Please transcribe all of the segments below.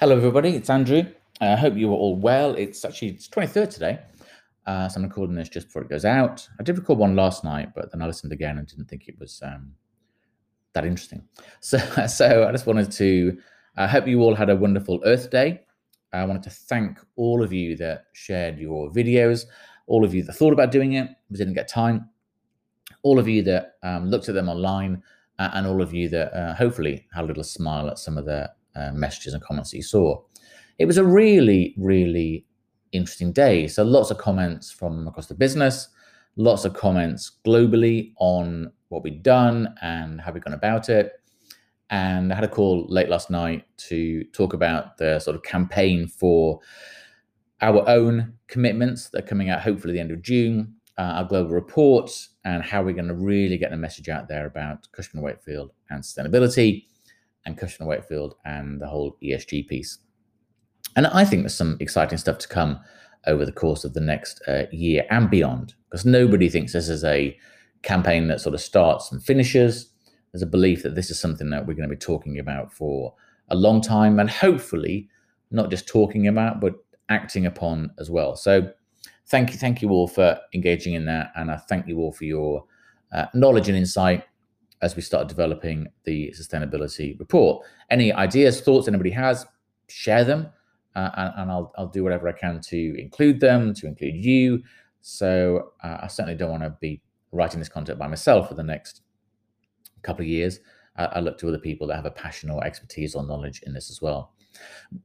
Hello, everybody. It's Andrew. I hope you are all well. It's actually it's 23rd today, uh, so I'm recording this just before it goes out. I did record one last night, but then I listened again and didn't think it was um, that interesting. So, so I just wanted to I uh, hope you all had a wonderful Earth Day. I wanted to thank all of you that shared your videos, all of you that thought about doing it but didn't get time, all of you that um, looked at them online, uh, and all of you that uh, hopefully had a little smile at some of the uh, messages and comments that you saw. It was a really, really interesting day. So lots of comments from across the business, lots of comments globally on what we'd done and how we'd gone about it. And I had a call late last night to talk about the sort of campaign for our own commitments that are coming out hopefully the end of June, uh, our global report, and how we're going to really get the message out there about Cushman Wakefield and sustainability and Cushman Wakefield and the whole ESG piece. And I think there's some exciting stuff to come over the course of the next uh, year and beyond, because nobody thinks this is a campaign that sort of starts and finishes. There's a belief that this is something that we're going to be talking about for a long time and hopefully not just talking about, but acting upon as well. So thank you, thank you all for engaging in that. And I thank you all for your uh, knowledge and insight as we start developing the sustainability report. Any ideas, thoughts anybody has, share them. Uh, and, and I'll, I'll do whatever I can to include them, to include you. So uh, I certainly don't want to be writing this content by myself for the next couple of years. I, I look to other people that have a passion or expertise or knowledge in this as well.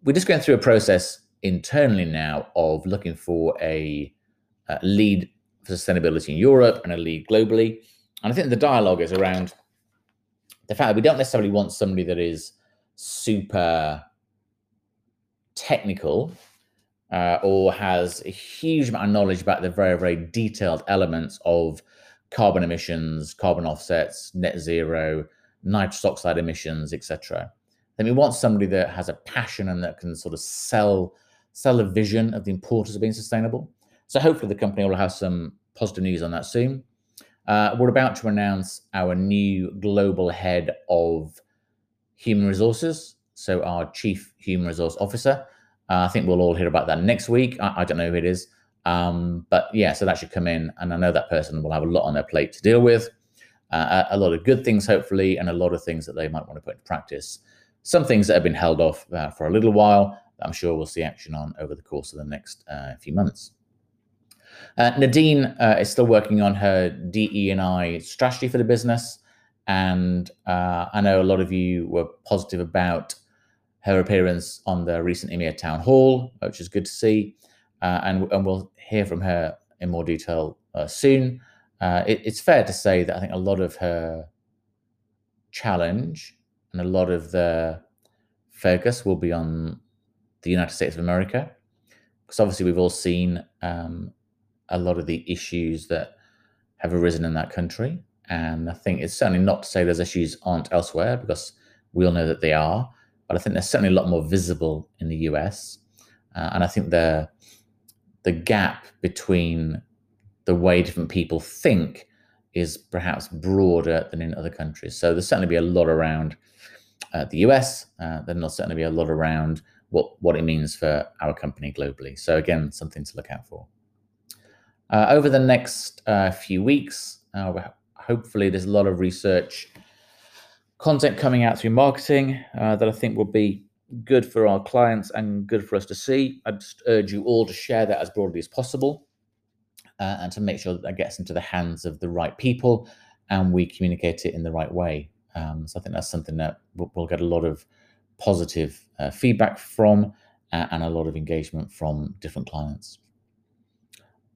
We're just going through a process internally now of looking for a, a lead for sustainability in Europe and a lead globally. And I think the dialogue is around the fact that we don't necessarily want somebody that is super technical uh, or has a huge amount of knowledge about the very, very detailed elements of carbon emissions, carbon offsets, net zero, nitrous oxide emissions, etc. Then we want somebody that has a passion and that can sort of sell sell a vision of the importance of being sustainable. So hopefully the company will have some positive news on that soon. Uh, we're about to announce our new global head of human resources. So, our chief human resource officer. Uh, I think we'll all hear about that next week. I, I don't know who it is. Um, but yeah, so that should come in. And I know that person will have a lot on their plate to deal with. Uh, a, a, lot of good things, hopefully, and a lot of things that they might want to put into practice. Some things that have been held off uh, for a little while, I'm sure we'll see action on over the course of the next uh, few months. Uh, Nadine uh, is still working on her DE and I strategy for the business, and uh, I know a lot of you were positive about her appearance on the recent EMEA town hall, which is good to see, uh, and and we'll hear from her in more detail uh, soon. Uh, it, it's fair to say that I think a lot of her challenge and a lot of the focus will be on the United States of America, because obviously we've all seen um, a lot of the issues that have arisen in that country. And I think it's certainly not to say those issues aren't elsewhere, because we all know that they are. But I think they're certainly a lot more visible in the US. Uh, and I think the the gap between the way different people think is perhaps broader than in other countries. So there'll certainly be a lot around uh, the US. Uh, there'll certainly be a lot around what what it means for our company globally. So again, something to look out for. Uh, over the next uh, few weeks, uh, hopefully there's a lot of research content coming out through marketing uh, that I think will be good for our clients and good for us to see. I just urge you all to share that as broadly as possible uh, and to make sure that that gets into the hands of the right people and we communicate it in the right way. Um, so I think that's something that we'll get a lot of positive uh, feedback from and a lot of engagement from different clients.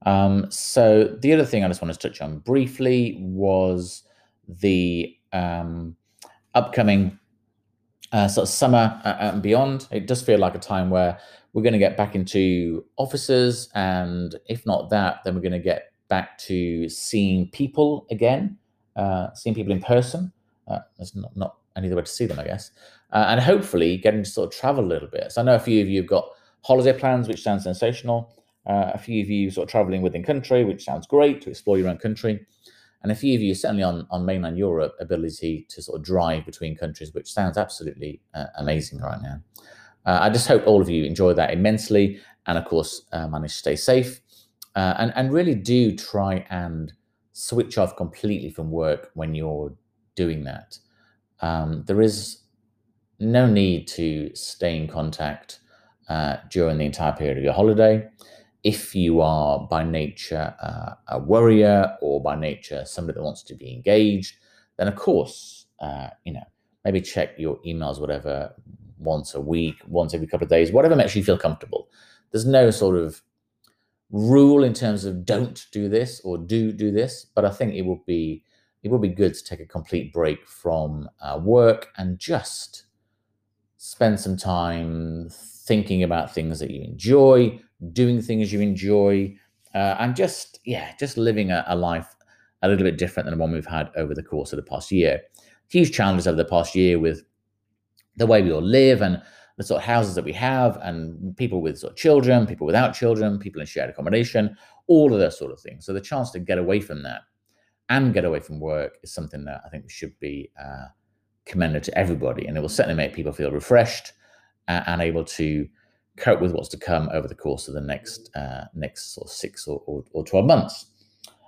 Um, so the other thing I just wanted to touch on briefly was the um, upcoming uh, sort of summer and beyond. It does feel like a time where we're going to get back into offices, and if not that, then we're going to get back to seeing people again, uh, seeing people in person. Uh, there's not, not any other way to see them, I guess, uh, and hopefully getting to sort of travel a little bit. So I know a few of you have got holiday plans, which sounds sensational. Uh, a few of you sort of traveling within country, which sounds great to explore your own country. And a few of you, certainly on, on mainland Europe, ability to sort of drive between countries, which sounds absolutely uh, amazing right now. uh, I just hope all of you enjoy that immensely, and of course, uh, manage to stay safe, uh, and and really do try and switch off completely from work when you're doing that. Um, there is no need to stay in contact uh, during the entire period of your holiday. If you are by nature uh, a worrier or by nature somebody that wants to be engaged, then of course, uh, you know, maybe check your emails, whatever, once a week, once every couple of days, whatever makes you feel comfortable. There's no sort of rule in terms of don't do this or do do this, but I think it would be it would be good to take a complete break from uh, work and just spend some time thinking about things that you enjoy, doing things you enjoy, uh, and just yeah, just living a, a life a little bit different than the one we've had over the course of the past year. Huge challenges over the past year with the way we all live and the sort of houses that we have, and people with sort of children, people without children, people in shared accommodation, all of those sort of things. So the chance to get away from that and get away from work is something that I think should be uh, commended to everybody, and it will certainly make people feel refreshed and, and able to cope with what's to come over the course of the next uh, next sort of six or, or, or twelve months.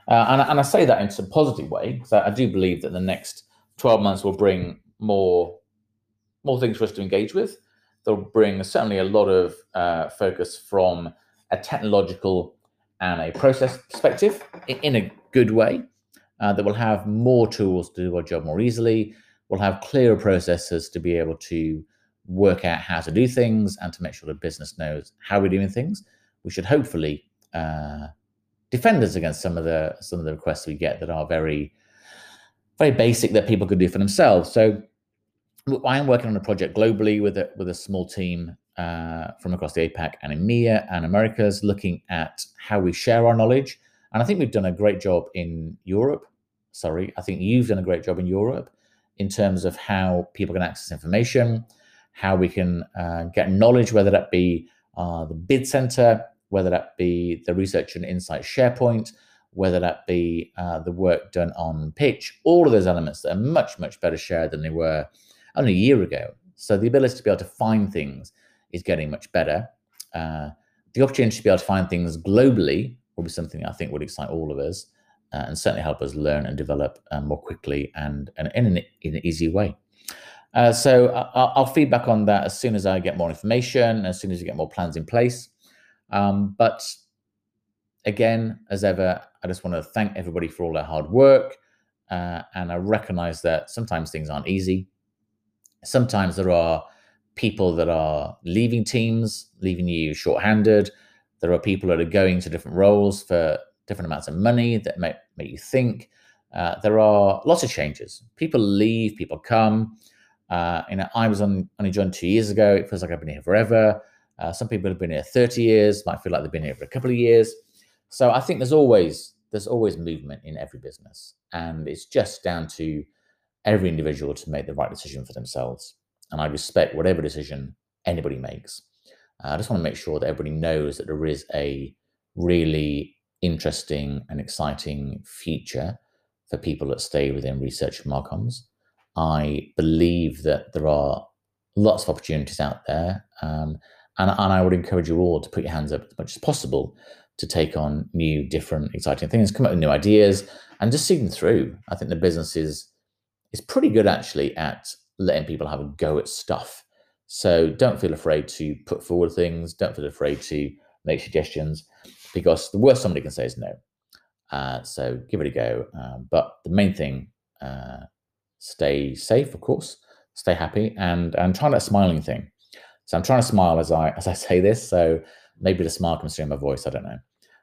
Uh, and, and, I say that in a positive way because I, I do believe that the next twelve months will bring more more things for us to engage with. They'll bring certainly a lot of uh, focus from a technological and a process perspective in, in a good way. Uh, that will have more tools to do our job more easily. We'll have clearer processes to be able to work out how to do things and to make sure the business knows how we're doing things. We should hopefully uh, defend us against some of the some of the requests we get that are very very basic that people could do for themselves. So I am working on a project globally with a with a small team uh, from across the APAC and EMEA and Americas, looking at how we share our knowledge. And I think we've done a great job in Europe. Sorry, I think you've done a great job in Europe in terms of how people can access information, how we can uh, get knowledge, whether that be uh, the bid center, whether that be the research and insight SharePoint, whether that be uh, the work done on pitch, all of those elements that are much, much better shared than they were only a year ago. So the ability to be able to find things is getting much better. Uh, the opportunity to be able to find things globally will be something I think would excite all of us uh, and certainly help us learn and develop uh, more quickly and, and in, an, in an easy way. Uh, so I'll, I'll, feedback on that as soon as I get more information, as soon as you get more plans in place. Um, but again, as ever, I just want to thank everybody for all their hard work. Uh, and I recognize that sometimes things aren't easy sometimes there are people that are leaving teams, leaving you shorthanded. There are people that are going to different roles for different amounts of money that make, make you think. Uh, there are lots of changes. People leave, people come. Uh, you know, I was on, only joined two years ago. It feels like I've been here forever. Uh, some people have been here 30 years, might feel like they've been here for a couple of years. So I think there's always there's always movement in every business, and it's just down to every individual to make the right decision for themselves. And I respect whatever decision anybody makes. Uh, I just want to make sure that everybody knows that there is a really interesting and exciting future for people that stay within research marcoms. I believe that there are lots of opportunities out there. Um, and, and I would encourage you all to put your hands up as much as possible to take on new, different, exciting things, come up with new ideas, and just see them through. I think the business is is pretty good actually at letting people have a go at stuff. So don't feel afraid to put forward things. Don't feel afraid to make suggestions because the worst somebody can say is no. Uh, so give it a go. Uh, but the main thing, uh, stay safe, of course, stay happy, and and try that smiling thing. So I'm trying to smile as I as I say this. So maybe the smile comes through my voice. I don't know.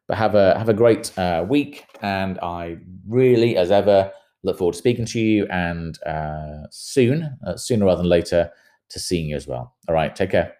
But have a have a great uh, week, and I really, as ever, look forward to speaking to you and uh, soon, uh, sooner rather than later, to seeing you as well. All right, take care.